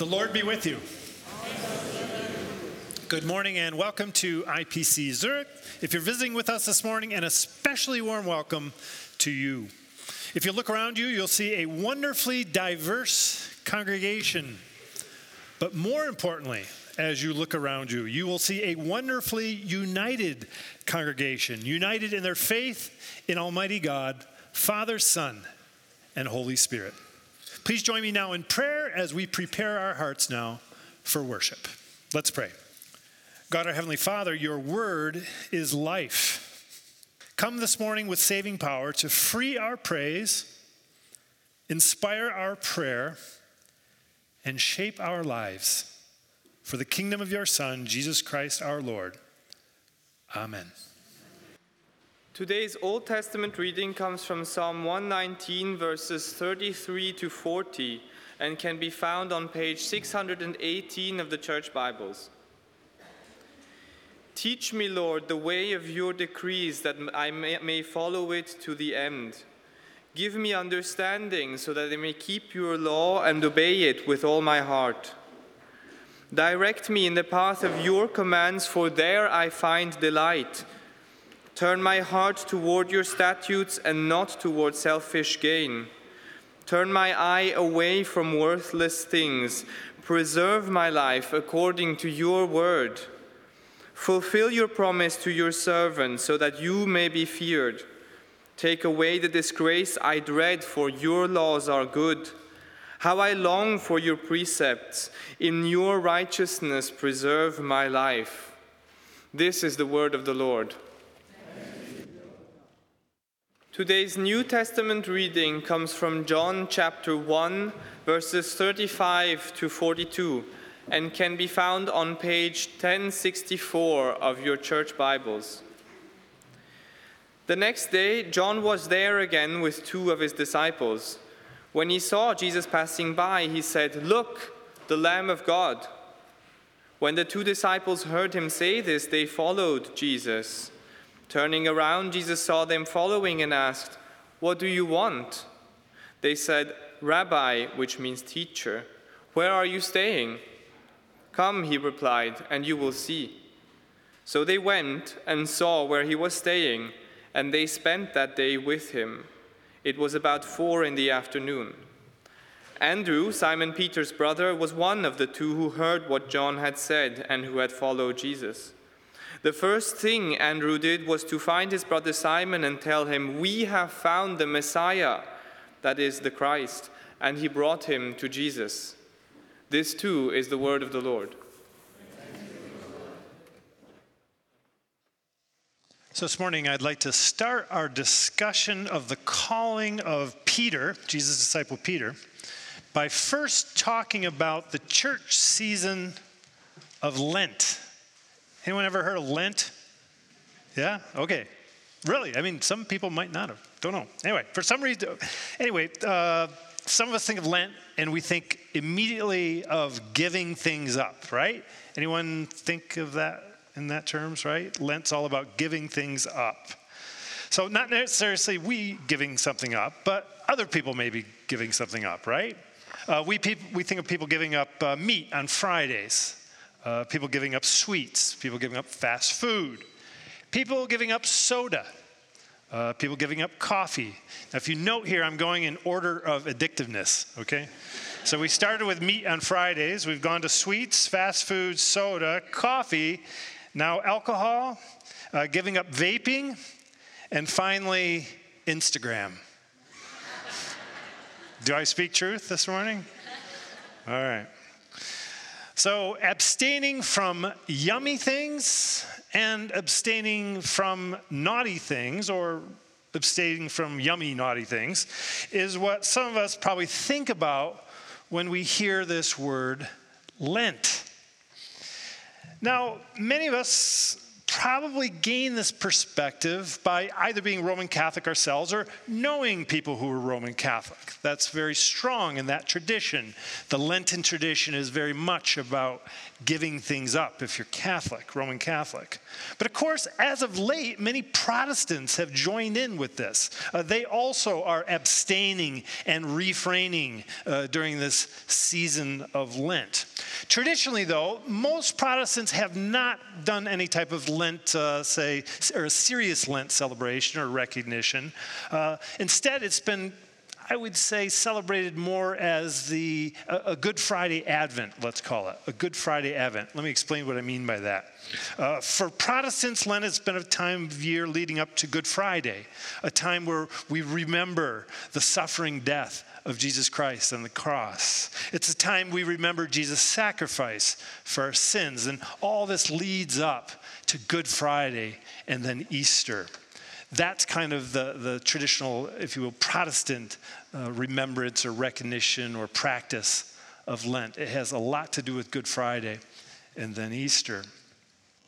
The Lord be with you. Good morning and welcome to IPC Zurich. If you're visiting with us this morning, an especially warm welcome to you. If you look around you, you'll see a wonderfully diverse congregation. But more importantly, as you look around you, you will see a wonderfully united congregation, united in their faith in Almighty God, Father, Son, and Holy Spirit. Please join me now in prayer as we prepare our hearts now for worship. Let's pray. God, our Heavenly Father, your word is life. Come this morning with saving power to free our praise, inspire our prayer, and shape our lives for the kingdom of your Son, Jesus Christ our Lord. Amen. Today's Old Testament reading comes from Psalm 119, verses 33 to 40, and can be found on page 618 of the Church Bibles. Teach me, Lord, the way of your decrees, that I may follow it to the end. Give me understanding, so that I may keep your law and obey it with all my heart. Direct me in the path of your commands, for there I find delight. Turn my heart toward your statutes and not toward selfish gain. Turn my eye away from worthless things. Preserve my life according to your word. Fulfill your promise to your servant so that you may be feared. Take away the disgrace I dread, for your laws are good. How I long for your precepts. In your righteousness, preserve my life. This is the word of the Lord. Today's New Testament reading comes from John chapter 1, verses 35 to 42, and can be found on page 1064 of your church Bibles. The next day, John was there again with two of his disciples. When he saw Jesus passing by, he said, Look, the Lamb of God. When the two disciples heard him say this, they followed Jesus. Turning around, Jesus saw them following and asked, What do you want? They said, Rabbi, which means teacher, where are you staying? Come, he replied, and you will see. So they went and saw where he was staying, and they spent that day with him. It was about four in the afternoon. Andrew, Simon Peter's brother, was one of the two who heard what John had said and who had followed Jesus. The first thing Andrew did was to find his brother Simon and tell him, We have found the Messiah, that is, the Christ, and he brought him to Jesus. This too is the word of the Lord. So, this morning, I'd like to start our discussion of the calling of Peter, Jesus' disciple Peter, by first talking about the church season of Lent. Anyone ever heard of Lent? Yeah? Okay. Really? I mean, some people might not have. Don't know. Anyway, for some reason, anyway, uh, some of us think of Lent and we think immediately of giving things up, right? Anyone think of that in that terms, right? Lent's all about giving things up. So, not necessarily we giving something up, but other people may be giving something up, right? Uh, we, peop- we think of people giving up uh, meat on Fridays, uh, people giving up sweets, people giving up fast food, people giving up soda, uh, people giving up coffee. Now, if you note here, I'm going in order of addictiveness, okay? So we started with meat on Fridays, we've gone to sweets, fast food, soda, coffee, now alcohol, uh, giving up vaping, and finally, Instagram. Do I speak truth this morning? All right. So, abstaining from yummy things and abstaining from naughty things, or abstaining from yummy, naughty things, is what some of us probably think about when we hear this word Lent. Now, many of us probably gained this perspective by either being Roman Catholic ourselves or knowing people who were Roman Catholic. That's very strong in that tradition. The Lenten tradition is very much about giving things up if you're Catholic, Roman Catholic. But of course, as of late, many Protestants have joined in with this. Uh, they also are abstaining and refraining uh, during this season of Lent. Traditionally, though, most Protestants have not done any type of Lent, uh, say, or a serious Lent celebration or recognition. Uh, instead, it's been I would say, celebrated more as the a, a, Good Friday Advent, let's call it a Good Friday Advent. Let me explain what I mean by that. Uh, for Protestants, Lent has been a time of year leading up to Good Friday, a time where we remember the suffering death of Jesus Christ on the cross. It's a time we remember Jesus' sacrifice for our sins, and all this leads up to Good Friday and then Easter. That's kind of the, the traditional, if you will, Protestant uh, remembrance or recognition or practice of Lent. It has a lot to do with Good Friday and then Easter.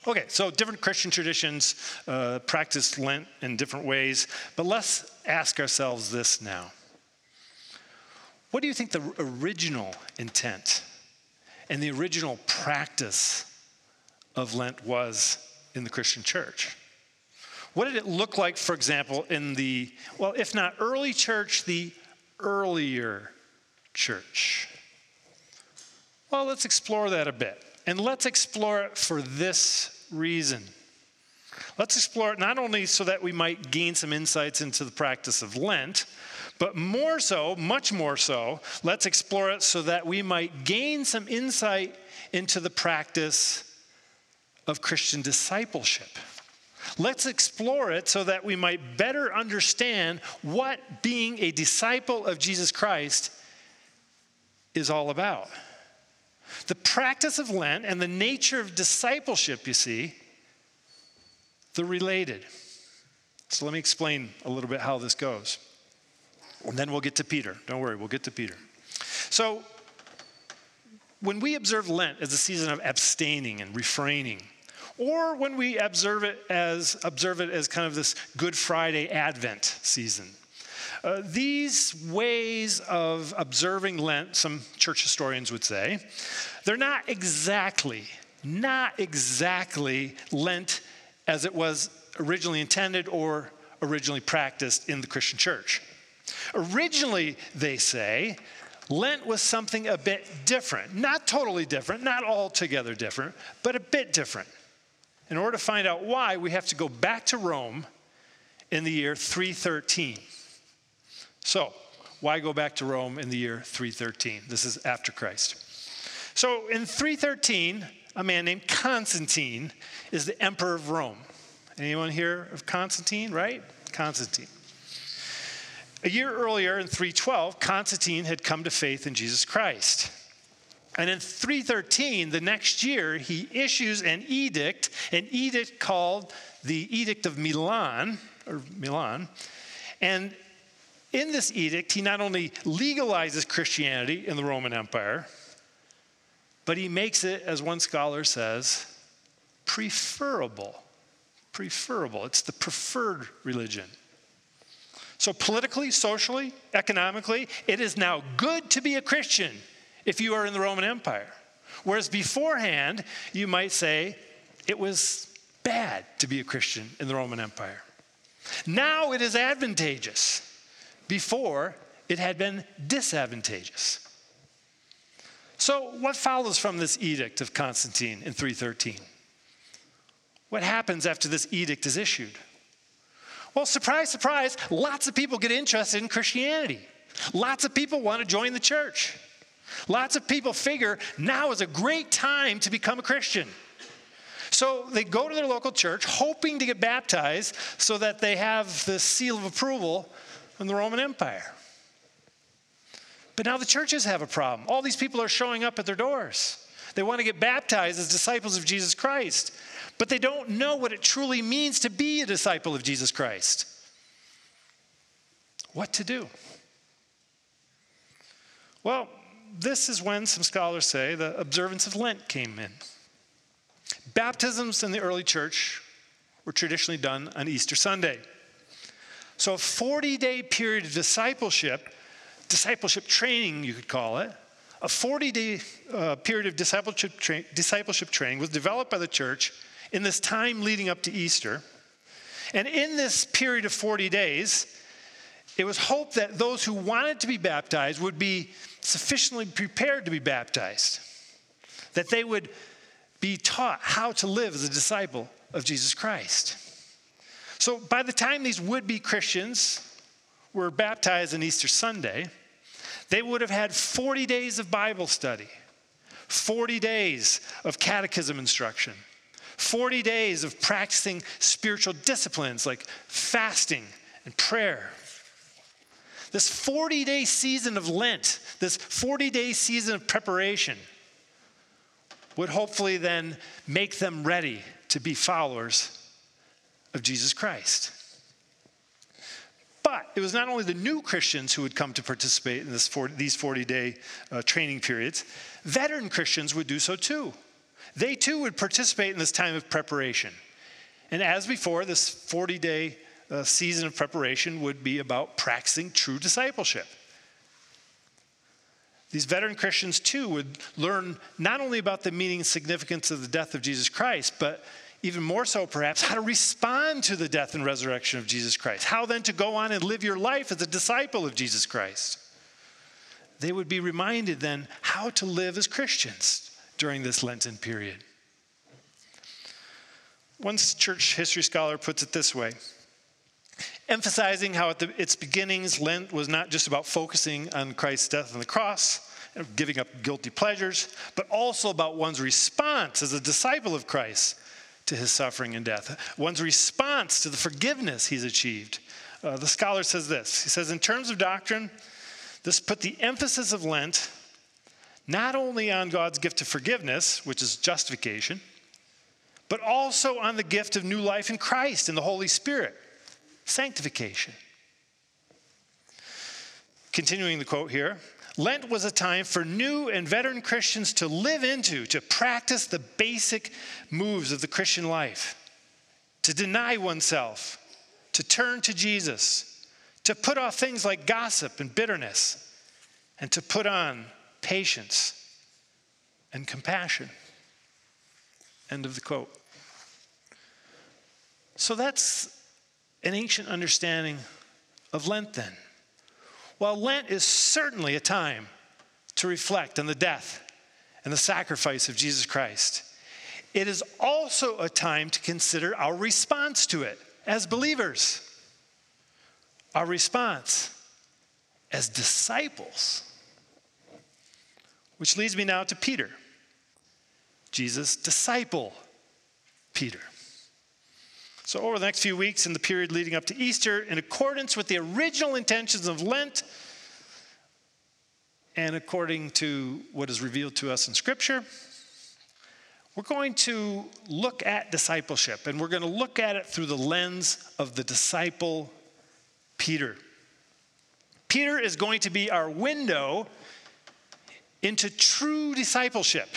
Okay, so different Christian traditions uh, practice Lent in different ways, but let's ask ourselves this now. What do you think the original intent and the original practice of Lent was in the Christian church? What did it look like, for example, in the, well, if not early church, the earlier church? Well, let's explore that a bit. And let's explore it for this reason. Let's explore it not only so that we might gain some insights into the practice of Lent, but more so, much more so, let's explore it so that we might gain some insight into the practice of Christian discipleship. Let's explore it so that we might better understand what being a disciple of Jesus Christ is all about. The practice of Lent and the nature of discipleship, you see, they're related. So let me explain a little bit how this goes. And then we'll get to Peter. Don't worry, we'll get to Peter. So, when we observe Lent as a season of abstaining and refraining, or when we observe it as observe it as kind of this Good Friday Advent season. Uh, these ways of observing Lent, some church historians would say, they're not exactly, not exactly Lent as it was originally intended or originally practiced in the Christian church. Originally, they say, Lent was something a bit different. Not totally different, not altogether different, but a bit different. In order to find out why, we have to go back to Rome in the year 313. So, why go back to Rome in the year 313? This is after Christ. So, in 313, a man named Constantine is the emperor of Rome. Anyone hear of Constantine, right? Constantine. A year earlier in 312, Constantine had come to faith in Jesus Christ. And in 313, the next year, he issues an edict, an edict called the Edict of Milan, or Milan. And in this edict, he not only legalizes Christianity in the Roman Empire, but he makes it, as one scholar says, preferable. Preferable. It's the preferred religion. So, politically, socially, economically, it is now good to be a Christian if you are in the Roman Empire. Whereas beforehand, you might say it was bad to be a Christian in the Roman Empire. Now it is advantageous. Before, it had been disadvantageous. So, what follows from this edict of Constantine in 313? What happens after this edict is issued? Well, surprise, surprise, lots of people get interested in Christianity. Lots of people want to join the church. Lots of people figure now is a great time to become a Christian. So they go to their local church hoping to get baptized so that they have the seal of approval from the Roman Empire. But now the churches have a problem. All these people are showing up at their doors. They want to get baptized as disciples of Jesus Christ, but they don't know what it truly means to be a disciple of Jesus Christ. What to do? Well, this is when some scholars say the observance of Lent came in. Baptisms in the early church were traditionally done on Easter Sunday. So, a 40 day period of discipleship, discipleship training, you could call it, a 40 day uh, period of discipleship, tra- discipleship training was developed by the church in this time leading up to Easter. And in this period of 40 days, it was hoped that those who wanted to be baptized would be sufficiently prepared to be baptized, that they would be taught how to live as a disciple of Jesus Christ. So by the time these would be Christians were baptized on Easter Sunday, they would have had 40 days of Bible study, 40 days of catechism instruction, 40 days of practicing spiritual disciplines like fasting and prayer. This 40 day season of Lent, this 40 day season of preparation, would hopefully then make them ready to be followers of Jesus Christ. But it was not only the new Christians who would come to participate in this 40, these 40 day uh, training periods, veteran Christians would do so too. They too would participate in this time of preparation. And as before, this 40 day uh, season of preparation would be about practicing true discipleship. These veteran Christians too would learn not only about the meaning and significance of the death of Jesus Christ, but even more so perhaps how to respond to the death and resurrection of Jesus Christ. How then to go on and live your life as a disciple of Jesus Christ. They would be reminded then how to live as Christians during this Lenten period. One church history scholar puts it this way emphasizing how at the, its beginnings, Lent was not just about focusing on Christ's death on the cross and giving up guilty pleasures, but also about one's response as a disciple of Christ to his suffering and death, one's response to the forgiveness he's achieved. Uh, the scholar says this. He says, in terms of doctrine, this put the emphasis of Lent not only on God's gift of forgiveness, which is justification, but also on the gift of new life in Christ and the Holy Spirit sanctification. Continuing the quote here Lent was a time for new and veteran Christians to live into, to practice the basic moves of the Christian life, to deny oneself, to turn to Jesus, to put off things like gossip and bitterness, and to put on patience and compassion. End of the quote. So that's an ancient understanding of Lent then. While Lent is certainly a time to reflect on the death and the sacrifice of Jesus Christ, it is also a time to consider our response to it as believers. Our response as disciples. Which leads me now to Peter, Jesus' disciple, Peter. So, over the next few weeks in the period leading up to Easter, in accordance with the original intentions of Lent, and according to what is revealed to us in Scripture, we're going to look at discipleship, and we're going to look at it through the lens of the disciple Peter. Peter is going to be our window into true discipleship.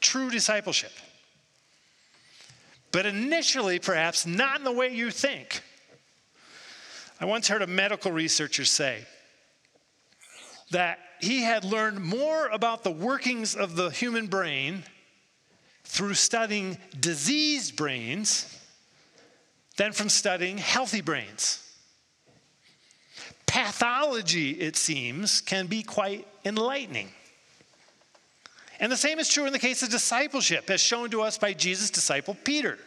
True discipleship but initially, perhaps not in the way you think. I once heard a medical researcher say that he had learned more about the workings of the human brain through studying diseased brains than from studying healthy brains. Pathology, it seems, can be quite enlightening. And the same is true in the case of discipleship, as shown to us by Jesus' disciple Peter.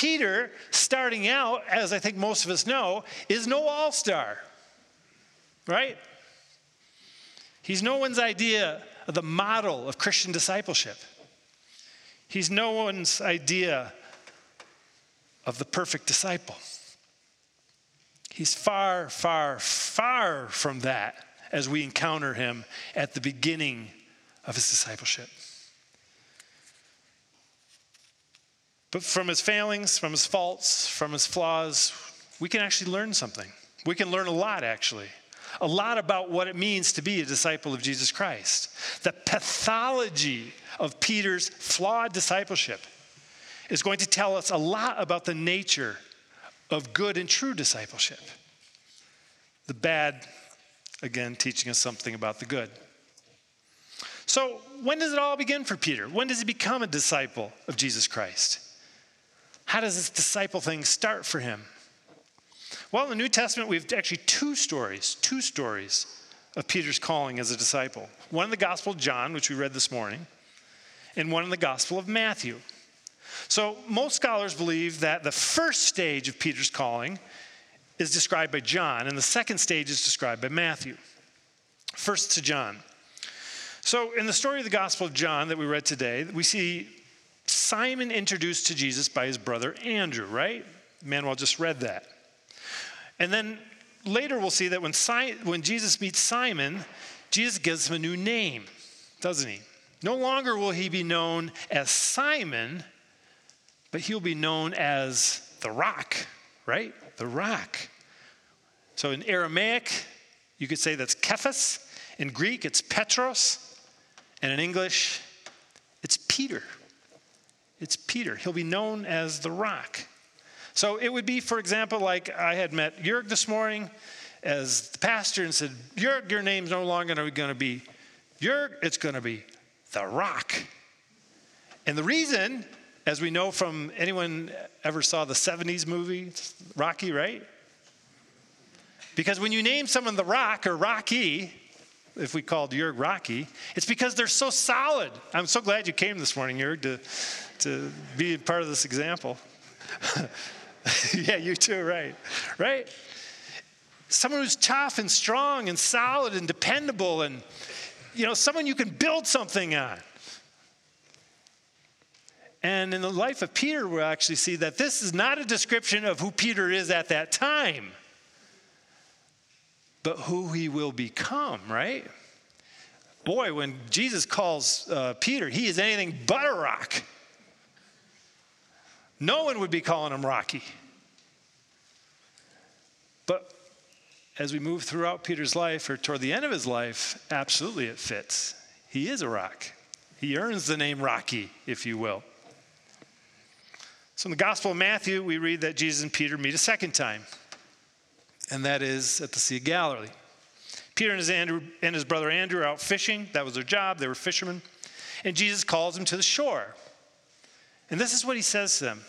Peter, starting out, as I think most of us know, is no all star, right? He's no one's idea of the model of Christian discipleship. He's no one's idea of the perfect disciple. He's far, far, far from that as we encounter him at the beginning of his discipleship. But from his failings, from his faults, from his flaws, we can actually learn something. We can learn a lot, actually. A lot about what it means to be a disciple of Jesus Christ. The pathology of Peter's flawed discipleship. is going to tell us a lot about the nature of good and true discipleship. The bad, again, teaching us something about the good. So, when does it all begin for Peter? When does he become a disciple of Jesus Christ? How does this disciple thing start for him? Well, in the New Testament, we have actually two stories, two stories of Peter's calling as a disciple. One in the Gospel of John, which we read this morning, and one in the Gospel of Matthew. So, most scholars believe that the first stage of Peter's calling is described by John, and the second stage is described by Matthew. First to John. So, in the story of the Gospel of John that we read today, we see Simon introduced to Jesus by his brother Andrew, right? Manuel just read that. And then later we'll see that when, si- when Jesus meets Simon, Jesus gives him a new name, doesn't he? No longer will he be known as Simon, but he'll be known as the rock, right? The rock. So in Aramaic, you could say that's Kephas. In Greek, it's Petros. And in English, it's Peter. It's Peter. He'll be known as the rock. So it would be, for example, like I had met Jörg this morning as the pastor and said, Jörg, your name's no longer going to be Jörg, it's going to be the rock. And the reason, as we know from anyone ever saw the 70s movie, Rocky, right? Because when you name someone the rock or Rocky, if we called Jörg Rocky, it's because they're so solid. I'm so glad you came this morning, Jörg, to, to be part of this example. yeah, you too, right? Right? Someone who's tough and strong and solid and dependable and, you know, someone you can build something on. And in the life of Peter, we'll actually see that this is not a description of who Peter is at that time, but who he will become, right? Boy, when Jesus calls uh, Peter, he is anything but a rock. No one would be calling him Rocky. But as we move throughout Peter's life or toward the end of his life, absolutely it fits. He is a rock. He earns the name Rocky, if you will. So in the Gospel of Matthew, we read that Jesus and Peter meet a second time, and that is at the Sea of Galilee. Peter and his, Andrew, and his brother Andrew are out fishing. That was their job, they were fishermen. And Jesus calls them to the shore. And this is what he says to them.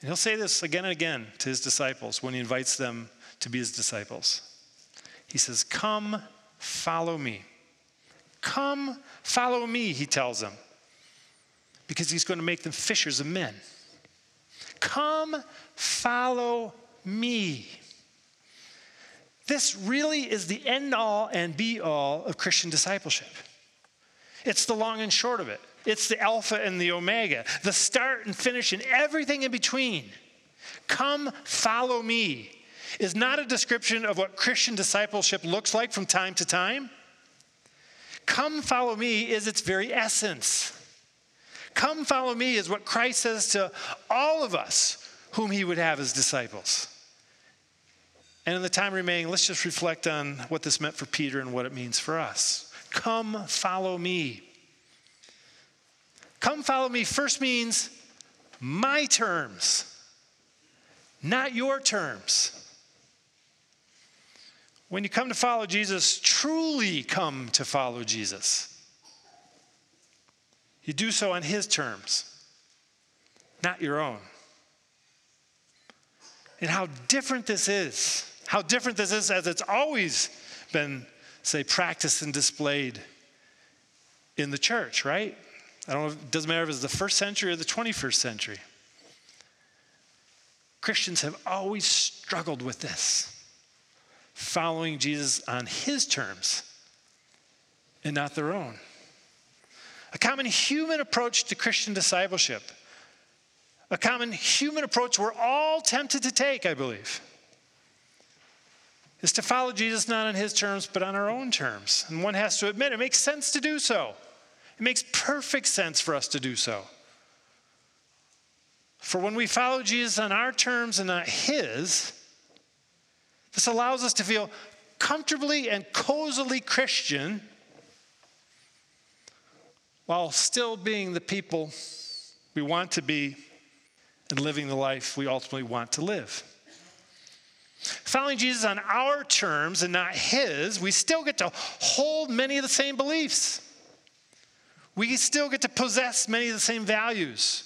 And he'll say this again and again to his disciples when he invites them to be his disciples. He says, Come, follow me. Come, follow me, he tells them, because he's going to make them fishers of men. Come, follow me. This really is the end all and be all of Christian discipleship. It's the long and short of it. It's the Alpha and the Omega, the start and finish, and everything in between. Come, follow me is not a description of what Christian discipleship looks like from time to time. Come, follow me is its very essence. Come, follow me is what Christ says to all of us whom he would have as disciples. And in the time remaining, let's just reflect on what this meant for Peter and what it means for us. Come, follow me. Come follow me first means my terms, not your terms. When you come to follow Jesus, truly come to follow Jesus. You do so on his terms, not your own. And how different this is. How different this is as it's always been, say, practiced and displayed in the church, right? I don't know, it doesn't matter if it's the first century or the 21st century. Christians have always struggled with this, following Jesus on his terms and not their own. A common human approach to Christian discipleship, a common human approach we're all tempted to take, I believe, is to follow Jesus not on his terms, but on our own terms. And one has to admit it makes sense to do so. It makes perfect sense for us to do so. For when we follow Jesus on our terms and not His, this allows us to feel comfortably and cozily Christian while still being the people We want to be and living the life we ultimately want to live. Following Jesus on our terms and not his, we still get to hold many of the same beliefs. We still get to possess many of the same values.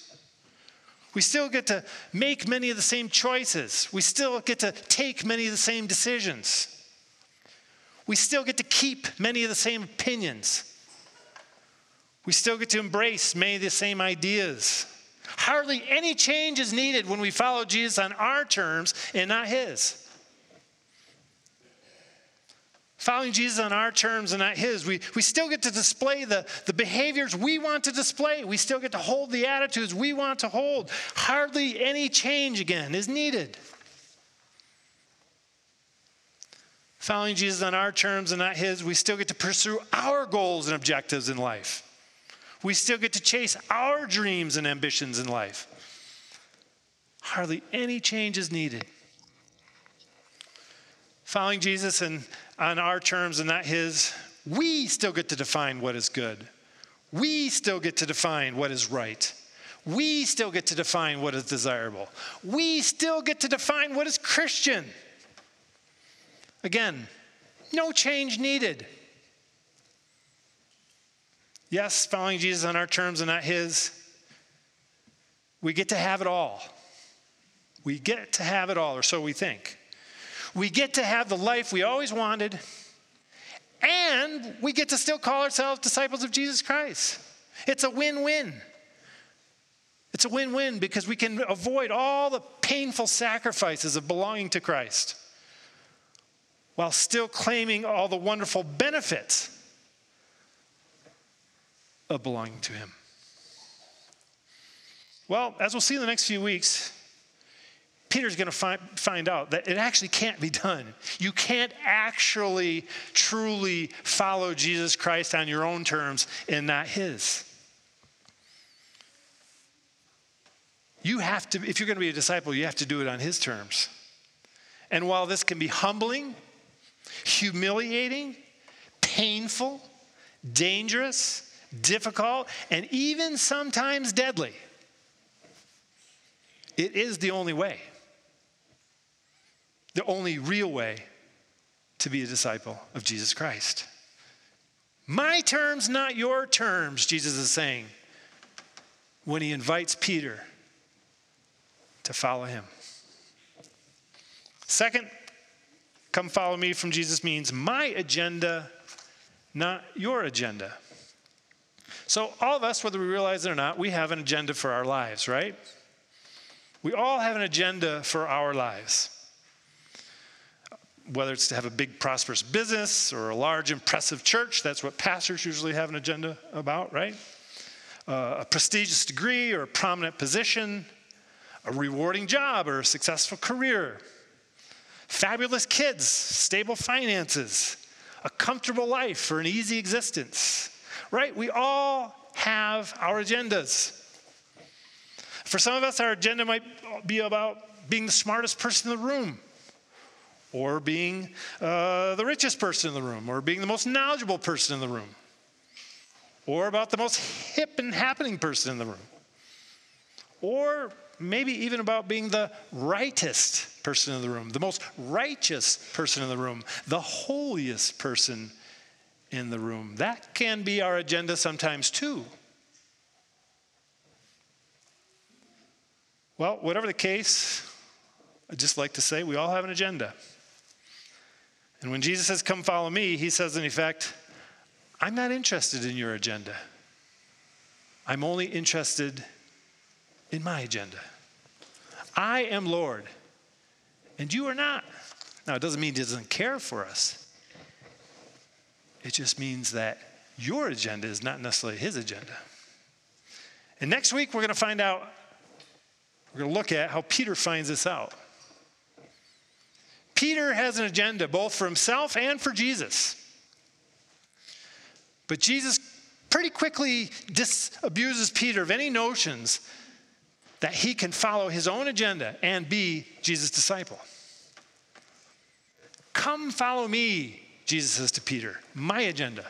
We still get to make many of the same choices. We still get to take many of the same decisions. We still get to keep many of the same opinions. We still get to embrace many of the same ideas. Hardly any change is needed when we follow Jesus on our terms and not his. Following Jesus on our terms and not his, we, we still get to display the, the behaviors we want to display. We still get to hold the attitudes we want to hold. Hardly any change again is needed. Following Jesus on our terms and not his, we still get to pursue our goals and objectives in life. We still get to chase our dreams and ambitions in life. Hardly any change is needed. Following Jesus and on our terms and not his, we still get to define what is good. We still get to define what is right. We still get to define what is desirable. We still get to define what is Christian. Again, no change needed. Yes, following Jesus on our terms and not his, we get to have it all. We get to have it all, or so we think. We get to have the life we always wanted, and we get to still call ourselves disciples of Jesus Christ. It's a win win. It's a win win because we can avoid all the painful sacrifices of belonging to Christ while still claiming all the wonderful benefits of belonging to Him. Well, as we'll see in the next few weeks, Peter's going to find, find out that it actually can't be done. You can't actually truly follow Jesus Christ on your own terms and not His. You have to, if you're going to be a disciple, you have to do it on His terms. And while this can be humbling, humiliating, painful, dangerous, difficult, and even sometimes deadly. It is the only way, the only real way to be a disciple of Jesus Christ. My terms, not your terms, Jesus is saying when he invites Peter to follow him. Second, come follow me from Jesus means my agenda, not your agenda. So, all of us, whether we realize it or not, we have an agenda for our lives, right? We all have an agenda for our lives. Whether it's to have a big, prosperous business or a large, impressive church, that's what pastors usually have an agenda about, right? Uh, a prestigious degree or a prominent position, a rewarding job or a successful career, fabulous kids, stable finances, a comfortable life or an easy existence right? We all have our agendas. For some of us, our agenda might be about being the smartest person in the room, or being uh, the richest person in the room, or being the most knowledgeable person in the room, or about the most hip and happening person in the room, or maybe even about being the rightest person in the room, the most righteous person in the room, the holiest person in the room. That can be our agenda sometimes too. Well, whatever the case, I'd just like to say we all have an agenda. And when Jesus says, Come follow me, he says, in effect, I'm not interested in your agenda. I'm only interested in my agenda. I am Lord, and you are not. Now, it doesn't mean he doesn't care for us. It just means that your agenda is not necessarily his agenda. And next week, we're going to find out, we're going to look at how Peter finds this out. Peter has an agenda both for himself and for Jesus. But Jesus pretty quickly disabuses Peter of any notions that he can follow his own agenda and be Jesus' disciple. Come follow me, Jesus says to Peter, My agenda,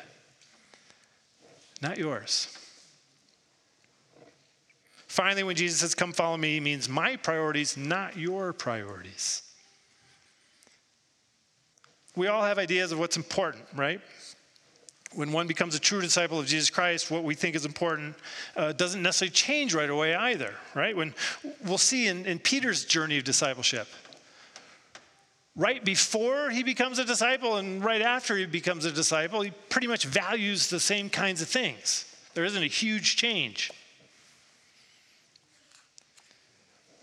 not yours. Finally, when Jesus says, Come follow me, he means my priorities, not your priorities. We all have ideas of what's important, right? When one becomes a true disciple of Jesus Christ, what we think is important uh, doesn't necessarily change right away either, right? When we'll see in, in Peter's journey of discipleship, right before he becomes a disciple and right after he becomes a disciple, he pretty much values the same kinds of things. There isn't a huge change.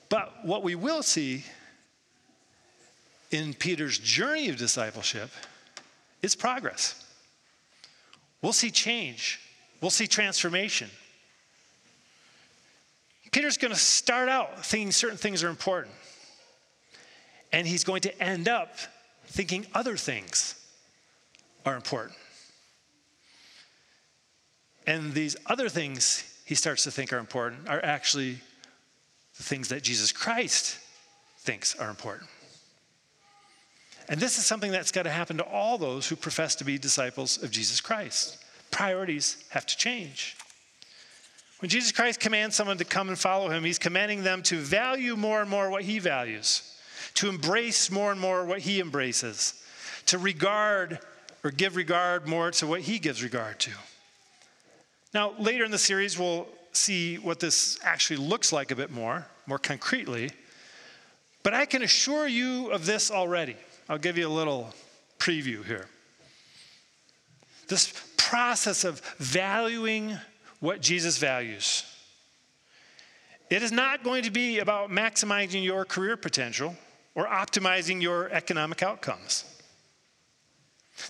But what we will see in Peter's journey of discipleship is progress. We'll see change, we'll see transformation. Peter's going to start out thinking certain things are important, and he's going to end up thinking other things are important. And these other things he starts to think are important are actually the things that Jesus Christ thinks are important. And this is something that's got to happen to all those who profess to be disciples of Jesus Christ. Priorities have to change. When Jesus Christ commands someone to come and follow him, he's commanding them to value more and more what he values, to embrace more and more what he embraces, to regard or give regard more to what he gives regard to. Now, later in the series, we'll see what this actually looks like a bit more, more concretely. But I can assure you of this already. I'll give you a little preview here. This process of valuing what Jesus values. It is not going to be about maximizing your career potential or optimizing your economic outcomes.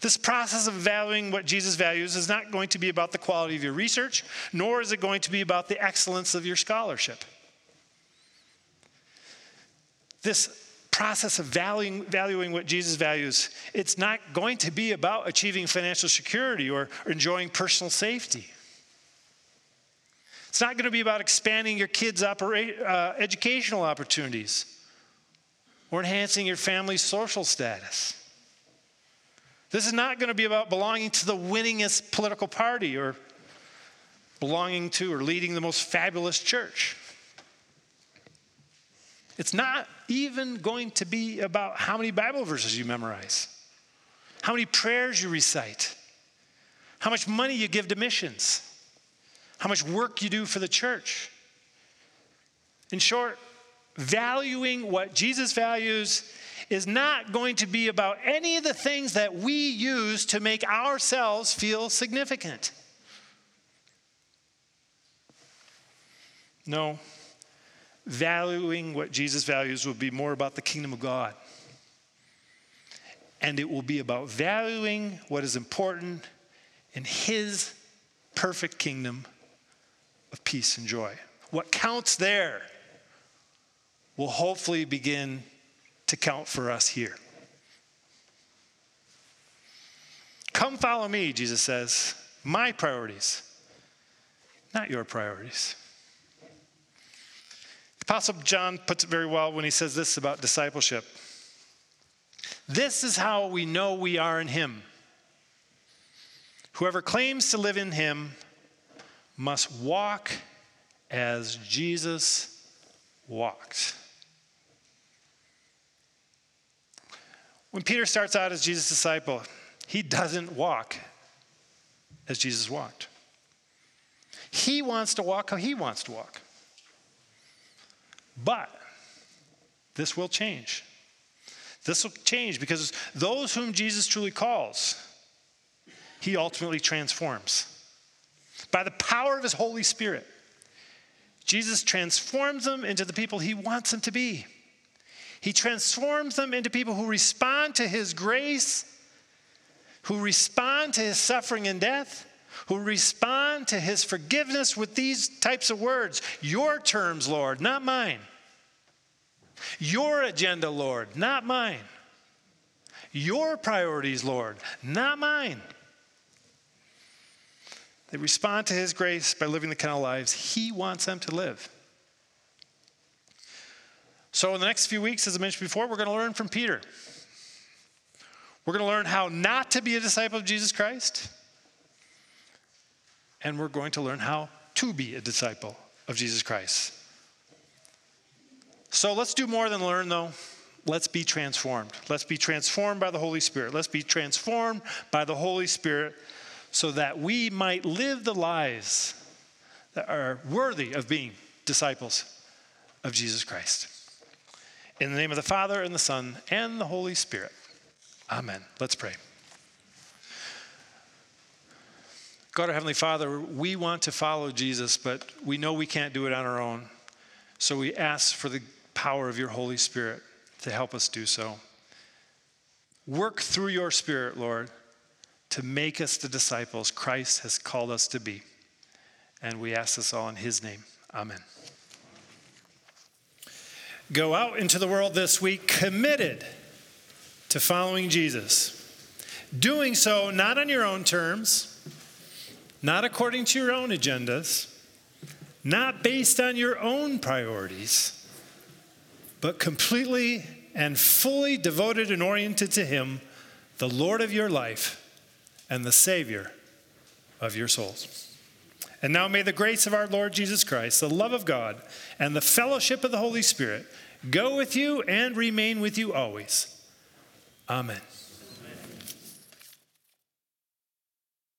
This process of valuing what Jesus values is not going to be about the quality of your research, nor is it going to be about the excellence of your scholarship. This process of valuing, valuing what Jesus values, it's not going to be about achieving financial security or, enjoying personal safety. It's not going to be about expanding your kids' opera, uh, educational opportunities or enhancing your family's social status. This is not going to be about belonging to the winningest political party or belonging to or leading the most fabulous church. It's not even going to be about how many Bible verses you memorize, how many prayers you recite, how much money you give to missions, how much work you do for the church. In short, valuing what Jesus values is not going to be about any of the things that we use to make ourselves feel significant. No. Valuing what Jesus values will be more about the kingdom of God. And it will be about valuing what is important in His perfect kingdom of peace and joy. What counts there will hopefully begin to count for us here. Come follow me, Jesus says. My priorities, not your priorities. Apostle John puts it very well when he says this about discipleship. This is how we know we are in Him. Whoever claims to live in Him must walk as Jesus walked. When Peter starts out as Jesus' disciple, he doesn't walk as Jesus walked. He wants to walk how he wants to walk. But this will change. This will change because those whom Jesus truly calls, he ultimately transforms. By the power of his Holy Spirit, Jesus transforms them into the people he wants them to be. He transforms them into people who respond to His grace, who respond to His suffering and death, who respond to His forgiveness with these types of words Your terms, Lord, not mine. Your agenda, Lord, not mine. Your priorities, Lord, not mine. They respond to His grace by living the kind of lives He wants them to live. So, in the next few weeks, as I mentioned before, we're going to learn from Peter. We're going to learn how not to be a disciple of Jesus Christ. And we're going to learn how to be a disciple of Jesus Christ. So let's do more than learn, though. Let's be transformed. Let's be transformed by the Holy Spirit. Let's be transformed by the Holy Spirit so that we might live the lives that are worthy of being disciples of Jesus Christ. In the name of the Father, and the Son, and the Holy Spirit. Amen. Let's pray. God, our Heavenly Father, we want to follow Jesus, but we know we can't do it on our own. So we ask for the power of your Holy Spirit to help us do so. Work through your Spirit, Lord, to make us the disciples Christ has called us to be. And we ask this all in His name. Amen. Go out into the world this week committed to following Jesus. Doing so not on your own terms, not according to your own agendas, not based on your own priorities, but completely and fully devoted and oriented to Him, the Lord of your life and the Savior of your souls. And now may the grace of our Lord Jesus Christ, the love of God, and the fellowship of the Holy Spirit go with you and remain with you always. Amen.